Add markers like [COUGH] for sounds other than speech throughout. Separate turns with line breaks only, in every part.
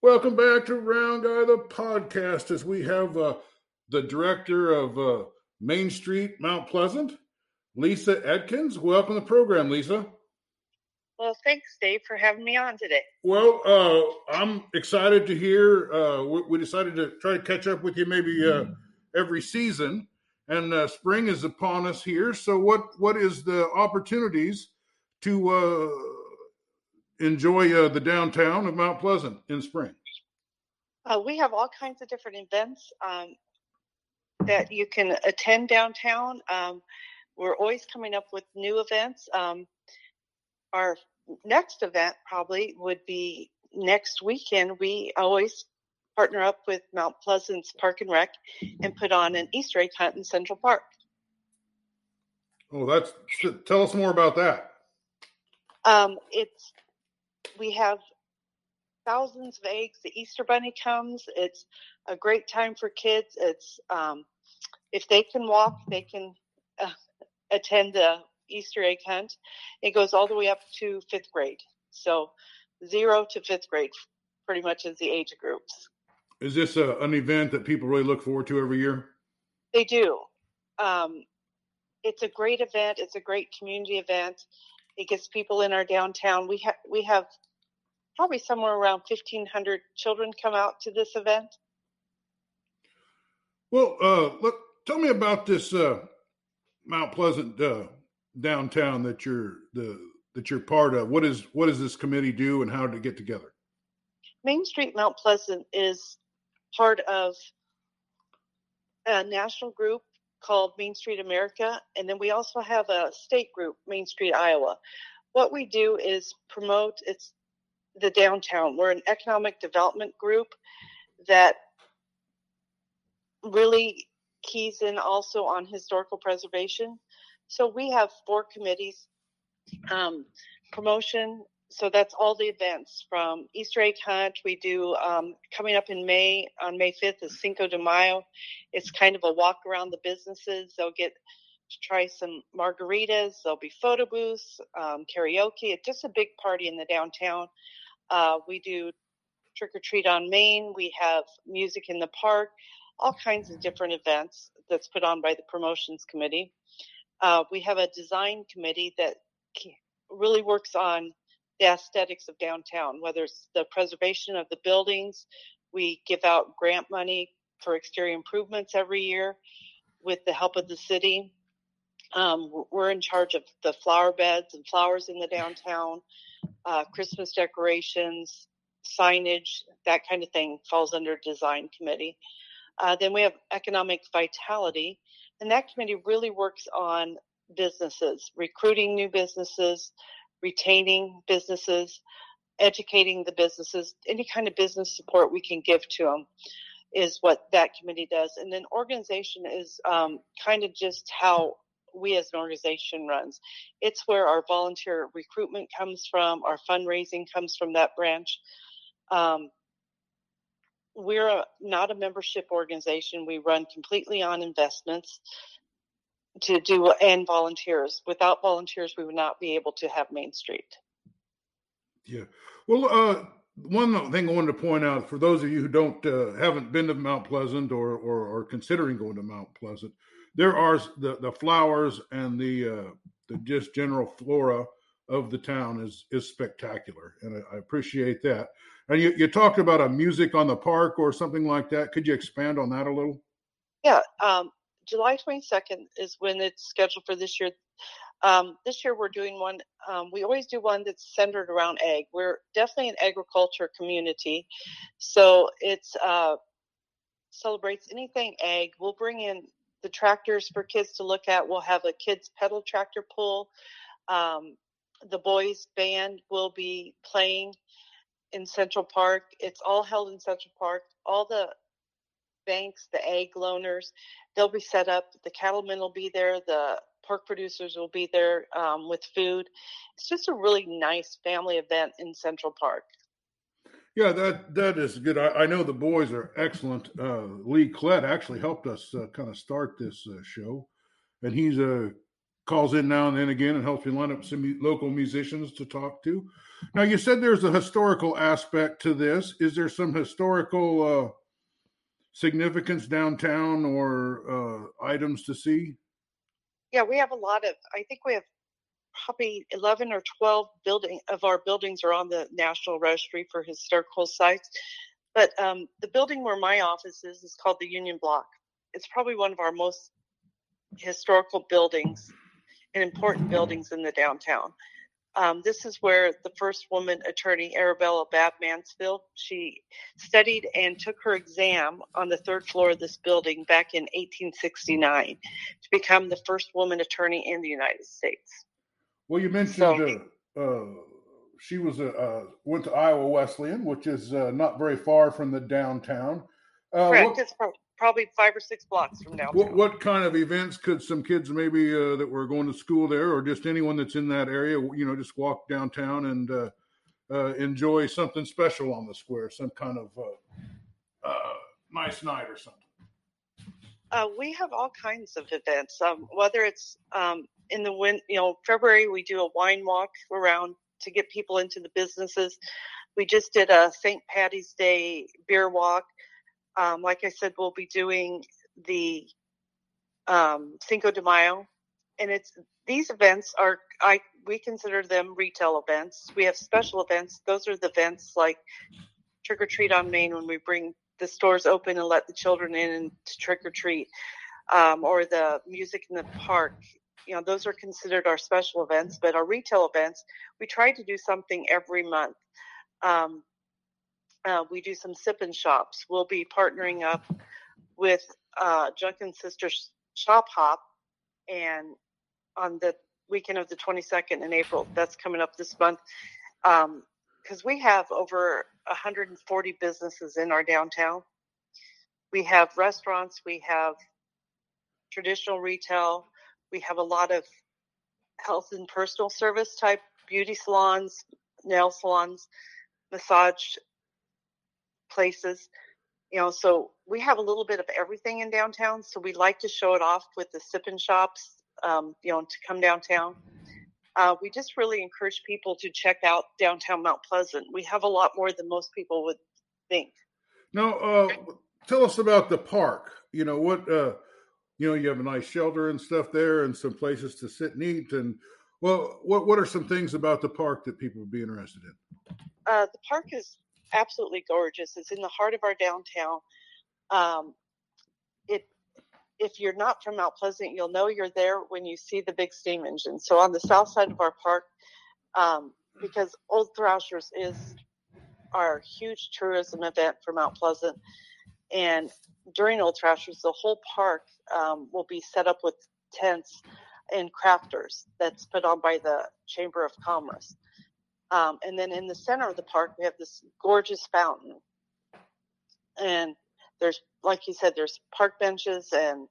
Welcome back to Round Guy the podcast as we have uh, the director of uh, Main Street Mount Pleasant, Lisa Edkins. Welcome to the program, Lisa.
Well, thanks, Dave, for having me on today.
Well, uh, I'm excited to hear. Uh, we, we, decided to try to catch up with you maybe uh, every season, and uh, spring is upon us here. So, what what is the opportunities to uh, enjoy uh, the downtown of Mount Pleasant in spring?
we have all kinds of different events um, that you can attend downtown. Um, we're always coming up with new events. Um, our next event probably would be next weekend. We always partner up with Mount Pleasant's Park and Rec and put on an Easter egg hunt in Central Park.
Oh, that's tell us more about that.
Um, it's we have thousands of eggs. The Easter Bunny comes. It's a great time for kids. It's um, if they can walk, they can uh, attend the Easter egg hunt. It goes all the way up to fifth grade. So zero to fifth grade pretty much is the age groups.
Is this a, an event that people really look forward to every year?
They do. Um, it's a great event. It's a great community event. It gets people in our downtown. We have we have probably somewhere around fifteen hundred children come out to this event.
Well, uh, look, tell me about this uh, Mount Pleasant uh, downtown that you're the that you're part of. What is what does this committee do, and how did it get together?
Main Street Mount Pleasant is part of a national group called Main Street America, and then we also have a state group, Main Street Iowa. What we do is promote it's the downtown. We're an economic development group that really keys in also on historical preservation. So we have four committees. Um, promotion. So that's all the events from Easter egg hunt. We do um, coming up in May on May 5th is Cinco de Mayo. It's kind of a walk around the businesses. They'll get to try some margaritas. There'll be photo booths, um, karaoke. It's just a big party in the downtown. Uh, we do trick or treat on Main. We have music in the park. All kinds of different events that's put on by the promotions committee. Uh, we have a design committee that really works on the aesthetics of downtown, whether it's the preservation of the buildings. We give out grant money for exterior improvements every year with the help of the city. Um, we're in charge of the flower beds and flowers in the downtown, uh, Christmas decorations, signage, that kind of thing falls under design committee. Uh, then we have economic vitality, and that committee really works on businesses, recruiting new businesses, retaining businesses, educating the businesses, any kind of business support we can give to them is what that committee does. And then organization is um, kind of just how we as an organization runs. It's where our volunteer recruitment comes from, our fundraising comes from that branch. Um, we're a, not a membership organization. We run completely on investments to do and volunteers. Without volunteers, we would not be able to have Main Street.
Yeah. Well, uh, one thing I wanted to point out for those of you who don't uh, haven't been to Mount Pleasant or, or, or considering going to Mount Pleasant, there are the, the flowers and the uh, the just general flora of the town is is spectacular, and I, I appreciate that. And you, you talked about a music on the park or something like that. Could you expand on that a little?
Yeah, um, July 22nd is when it's scheduled for this year. Um, this year we're doing one. Um, we always do one that's centered around egg. We're definitely an agriculture community, so it's uh, celebrates anything egg. We'll bring in the tractors for kids to look at. We'll have a kids pedal tractor pull. Um, the boys band will be playing in Central Park. It's all held in Central Park. All the banks, the egg loaners, they'll be set up. The cattlemen will be there. The pork producers will be there um, with food. It's just a really nice family event in Central Park.
Yeah, that that is good. I, I know the boys are excellent. Uh, Lee Klett actually helped us uh, kind of start this uh, show, and he's a calls in now and then again and helps me line up some local musicians to talk to. Now, you said there's a historical aspect to this. Is there some historical uh, significance downtown or uh, items to see?
Yeah, we have a lot of. I think we have probably 11 or 12 building of our buildings are on the National Registry for Historical Sites. But um, the building where my office is is called the Union Block. It's probably one of our most historical buildings and important buildings in the downtown. Um, this is where the first woman attorney, Arabella Babb Mansfield, she studied and took her exam on the third floor of this building back in 1869 to become the first woman attorney in the United States.
Well, you mentioned so, uh, uh, she was a uh, went to Iowa Wesleyan, which is uh, not very far from the downtown.
Uh, correct. What, probably five or six blocks from downtown.
What, what kind of events could some kids maybe uh, that were going to school there, or just anyone that's in that area, you know, just walk downtown and enjoy something special on the square, some kind of nice night or something?
Uh, we have all kinds of events, um, whether it's um, in the win, you know, February we do a wine walk around to get people into the businesses. We just did a St. Patty's Day beer walk. Um, like I said, we'll be doing the um, Cinco de Mayo, and it's these events are I we consider them retail events. We have special events. Those are the events like Trick or Treat on Main when we bring the stores open and let the children in and trick or treat, um, or the music in the park you know, those are considered our special events, but our retail events, we try to do something every month. Um, uh, we do some sip and shops. We'll be partnering up with uh, Junk and Sisters Shop Hop, and on the weekend of the 22nd in April, that's coming up this month, because um, we have over 140 businesses in our downtown. We have restaurants, we have traditional retail, we have a lot of health and personal service type beauty salons, nail salons, massage places. You know, so we have a little bit of everything in downtown. So we like to show it off with the sipping shops, um, you know, to come downtown. Uh, we just really encourage people to check out downtown Mount Pleasant. We have a lot more than most people would think.
Now, uh, tell us about the park. You know, what uh, you know you have a nice shelter and stuff there and some places to sit and eat and well what what are some things about the park that people would be interested in
uh, the park is absolutely gorgeous it's in the heart of our downtown um, it if you're not from mount pleasant you'll know you're there when you see the big steam engine so on the south side of our park um, because old threshers is our huge tourism event for mount pleasant and during Old Threshers, the whole park um, will be set up with tents and crafters that's put on by the Chamber of Commerce. Um, and then in the center of the park, we have this gorgeous fountain. And there's, like you said, there's park benches and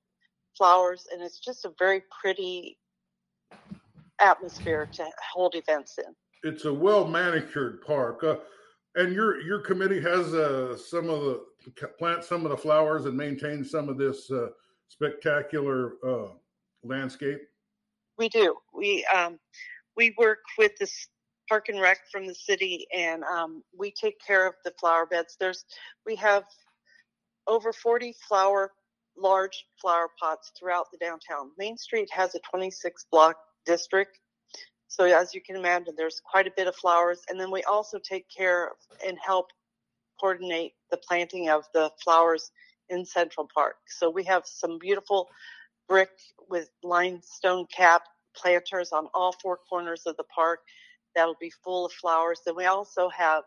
flowers, and it's just a very pretty atmosphere to hold events in.
It's a well manicured park. Uh, and your your committee has uh, some of the plant some of the flowers and maintain some of this uh, spectacular uh, landscape?
We do. We um, we work with this park and rec from the city, and um, we take care of the flower beds. There's we have over 40 flower large flower pots throughout the downtown. Main Street has a 26 block district. So as you can imagine, there's quite a bit of flowers. And then we also take care of and help coordinate the planting of the flowers in Central Park. So we have some beautiful brick with limestone cap planters on all four corners of the park that'll be full of flowers. Then we also have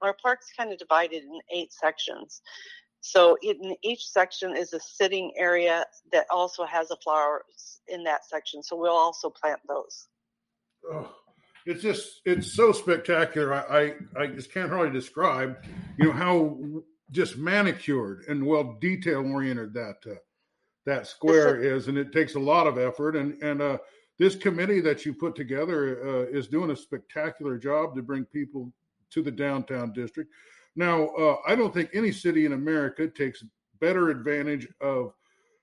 our park's kind of divided in eight sections. So in each section is a sitting area that also has a flowers in that section. So we'll also plant those.
Oh, it's just it's so spectacular. I, I, I just can't hardly describe, you know, how just manicured and well detail oriented that uh, that square is, and it takes a lot of effort. And and uh, this committee that you put together uh, is doing a spectacular job to bring people to the downtown district. Now, uh, I don't think any city in America takes better advantage of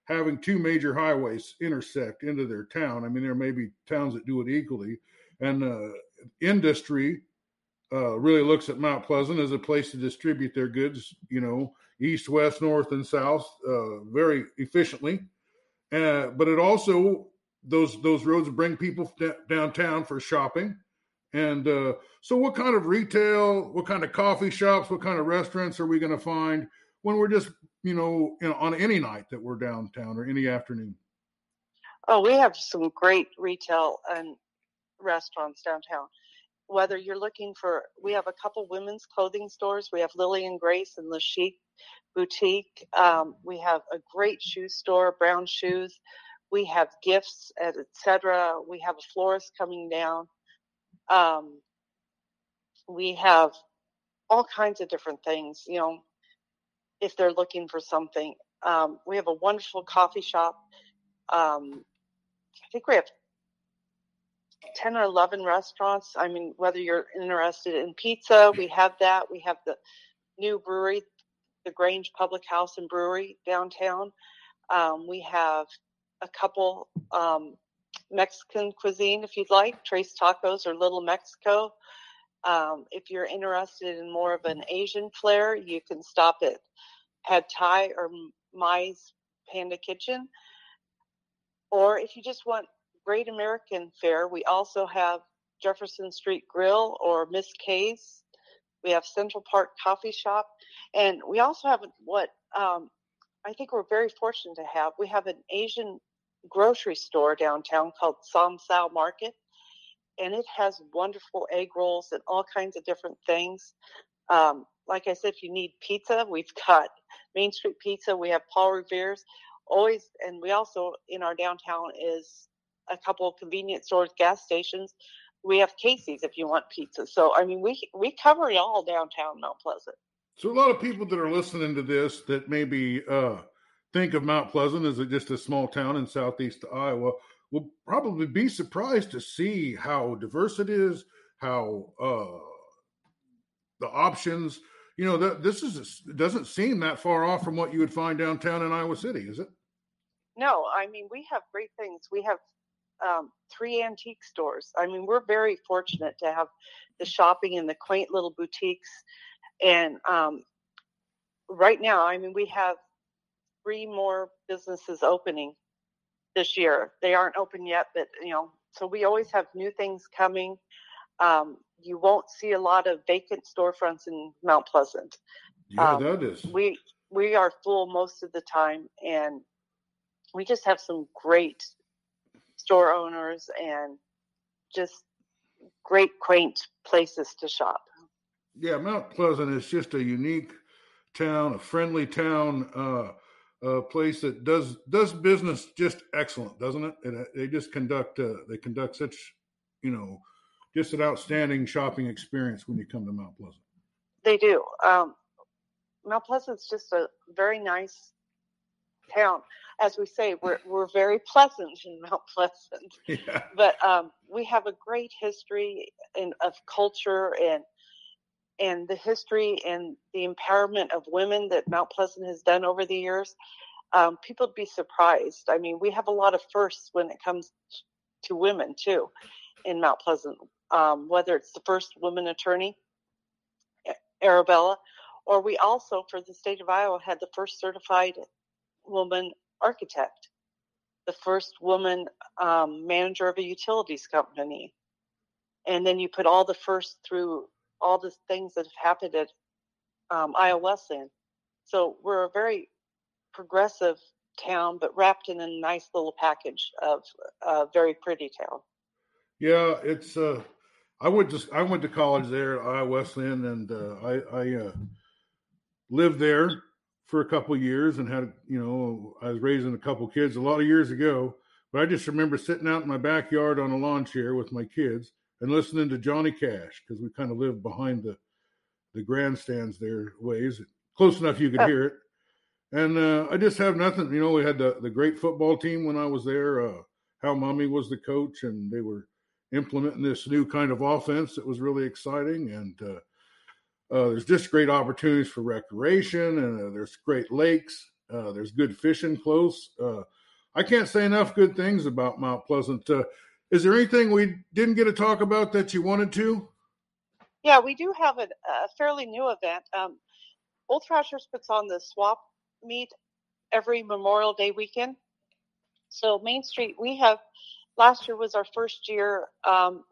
having two major highways intersect into their town. I mean, there may be towns that do it equally, and uh, industry uh, really looks at Mount Pleasant as a place to distribute their goods, you know, east, west, north, and south, uh, very efficiently. Uh, but it also those those roads bring people d- downtown for shopping. And uh, so, what kind of retail, what kind of coffee shops, what kind of restaurants are we going to find when we're just, you know, in, on any night that we're downtown or any afternoon?
Oh, we have some great retail and restaurants downtown whether you're looking for, we have a couple women's clothing stores. We have Lily and Grace and Le Chic Boutique. Um, we have a great shoe store, Brown Shoes. We have gifts, etc. We have a florist coming down. Um, we have all kinds of different things, you know, if they're looking for something. Um, we have a wonderful coffee shop. Um, I think we have 10 or 11 restaurants. I mean, whether you're interested in pizza, we have that. We have the new brewery, the Grange Public House and Brewery downtown. Um, we have a couple um, Mexican cuisine, if you'd like, Trace Tacos or Little Mexico. Um, if you're interested in more of an Asian flair, you can stop at Pad Thai or Mai's Panda Kitchen. Or if you just want Great American Fare. We also have Jefferson Street Grill or Miss Kay's. We have Central Park Coffee Shop, and we also have what um, I think we're very fortunate to have. We have an Asian grocery store downtown called Som Sao Market, and it has wonderful egg rolls and all kinds of different things. Um, like I said, if you need pizza, we've [LAUGHS] got Main Street Pizza. We have Paul Revere's. Always, and we also in our downtown is a couple of convenience stores, gas stations. We have Casey's if you want pizza. So I mean, we we cover it all downtown Mount Pleasant.
So a lot of people that are listening to this that maybe uh, think of Mount Pleasant as just a small town in southeast Iowa will probably be surprised to see how diverse it is, how uh, the options. You know, that this is doesn't seem that far off from what you would find downtown in Iowa City, is it?
No, I mean we have great things. We have um, three antique stores. I mean, we're very fortunate to have the shopping and the quaint little boutiques. And um, right now, I mean, we have three more businesses opening this year. They aren't open yet, but you know, so we always have new things coming. Um, you won't see a lot of vacant storefronts in Mount Pleasant.
Yeah, um, that is.
We we are full most of the time, and we just have some great store owners and just great, quaint places to shop.
Yeah, Mount Pleasant is just a unique town, a friendly town, uh, a place that does does business just excellent, doesn't it? it they just conduct uh, they conduct such, you know, just an outstanding shopping experience when you come to Mount Pleasant.
They do. Um, Mount Pleasant's just a very nice town as we say, we're we're very pleasant in Mount [LAUGHS] Pleasant. Yeah. But um, we have a great history in, of culture and and the history and the empowerment of women that Mount Pleasant has done over the years. Um, people would be surprised. I mean, we have a lot of firsts when it comes to women too in Mount Pleasant. Um, whether it's the first woman attorney, Arabella, or we also, for the state of Iowa, had the first certified woman architect, the first woman um, manager of a utilities company. And then you put all the first through all the things that have happened at um, Iowa Wesleyan. So we're a very progressive town, but wrapped in a nice little package of a very pretty town.
Yeah, it's. Uh, I went to I went to college there at Iowa Wesleyan, and uh, I, I uh, lived there for a couple years and had you know I was raising a couple kids a lot of years ago. But I just remember sitting out in my backyard on a lawn chair with my kids and listening to Johnny Cash because we kind of lived behind the the grandstands there ways close enough you could hear it. And uh, I just have nothing. You know, we had the the great football team when I was there. Uh, Hal Mumme was the coach, and they were implementing this new kind of offense that was really exciting. And uh, uh, there's just great opportunities for recreation, and uh, there's great lakes. Uh, there's good fishing close. Uh, I can't say enough good things about Mount Pleasant. Is there anything we didn't get to talk about that you wanted to?
Yeah, we do have a, a fairly new event. Um, Old Threshers puts on the swap meet every Memorial Day weekend. So Main Street, we have last year was our first year. Um,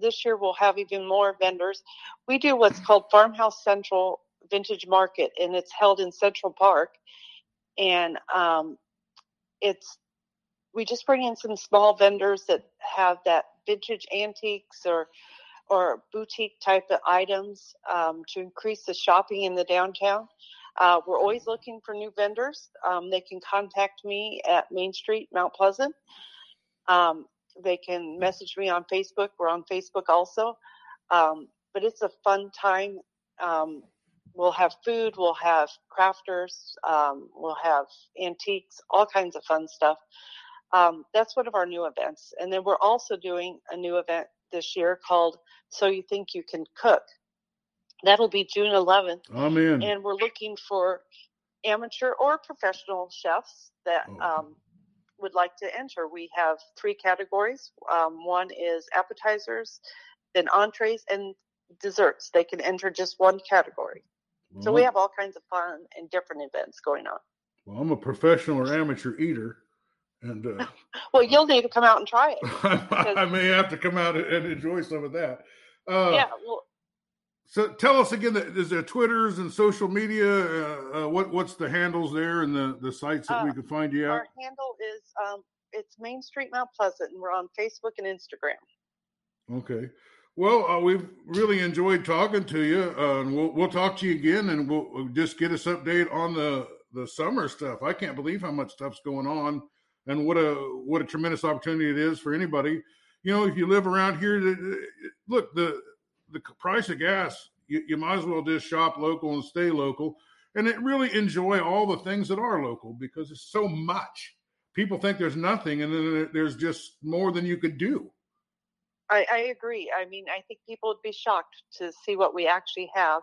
this year we'll have even more vendors. We do what's called Farmhouse Central Vintage Market, and it's held in Central Park. And um, it's we just bring in some small vendors that have that vintage antiques or or boutique type of items um, to increase the shopping in the downtown. Uh, we're always looking for new vendors. Um, they can contact me at Main Street, Mount Pleasant. Um, they can message me on Facebook. We're on Facebook also. Um, but it's a fun time. Um, we'll have food, we'll have crafters, um, we'll have antiques, all kinds of fun stuff. That's one of our new events. And then we're also doing a new event this year called So You Think You Can Cook. That'll be June 11th.
I'm in.
And we're looking for amateur or professional chefs that oh. um, would like to enter. We have three categories. Um, one is appetizers, then entrees, and desserts. They can enter just one category. Well, so we have all kinds of fun and different events going on.
Well, I'm a professional or amateur eater. And uh, [LAUGHS]
well, you'll need to come out and try it. [LAUGHS]
I may have to come out and enjoy some of that. Uh,
yeah. Well,
so tell us again. Is there Twitters and social media? Uh, uh, what what's the handles there and the the sites that we uh, can find you at?
Our handle is um, it's Main Street Mount Pleasant, and we're on Facebook and Instagram.
Okay. Well, uh, we've really enjoyed talking to you, uh, and we'll we'll talk to you again, and we'll, we'll just get us update on the the summer stuff. I can't believe how much stuff's going on and what a what a tremendous opportunity it is for anybody. You know, if you live around here, look the the price of gas. You, you might as well just shop local and stay local, and it really enjoy all the things that are local because it's so much. People think there's nothing, and then there's just more than you could do.
I, I agree. I mean, I think people would be shocked to see what we actually have.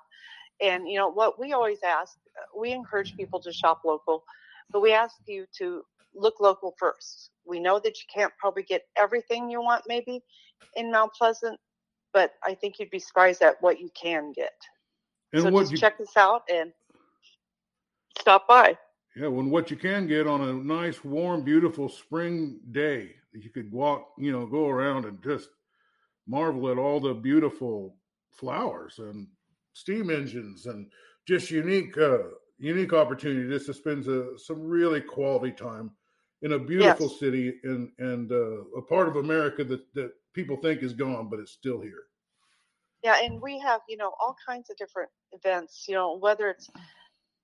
And you know what we always ask, we encourage people to shop local, but we ask you to look local first. We know that you can't probably get everything you want maybe in Mount Pleasant, but I think you'd be surprised at what you can get. And so just you, check us out and stop by.
Yeah, when what you can get on a nice, warm, beautiful spring day, you could walk, you know, go around and just marvel at all the beautiful flowers and steam engines and just unique, uh, unique opportunity just to spend a, some really quality time in a beautiful yes. city and and uh, a part of America that that people think is gone, but it's still here.
Yeah, and we have you know all kinds of different events. You know whether it's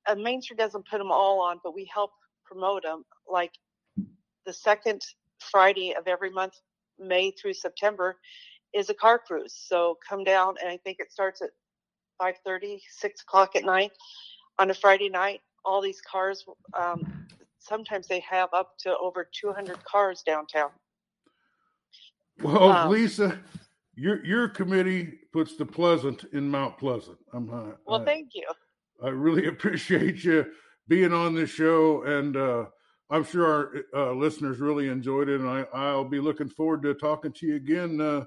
uh, Main Street doesn't put them all on, but we help promote them. Like the second Friday of every month, May through September, is a car cruise. So come down, and I think it starts at 5:30, 6 o'clock at night on a Friday night. All these cars um, sometimes they have up to over 200 cars downtown.
Well, um, Lisa, your your committee puts the pleasant in Mount Pleasant. I'm uh,
well. I, thank you.
I really [LAUGHS] appreciate you being on this show, and uh, I'm sure our uh, listeners really enjoyed it. And I, I'll be looking forward to talking to you again uh,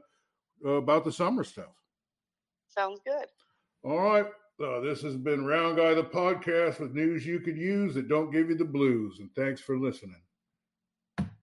about the summer stuff.
Sounds good.
All right. Uh, this has been Round Guy the podcast with news you could use that don't give you the blues. And thanks for listening.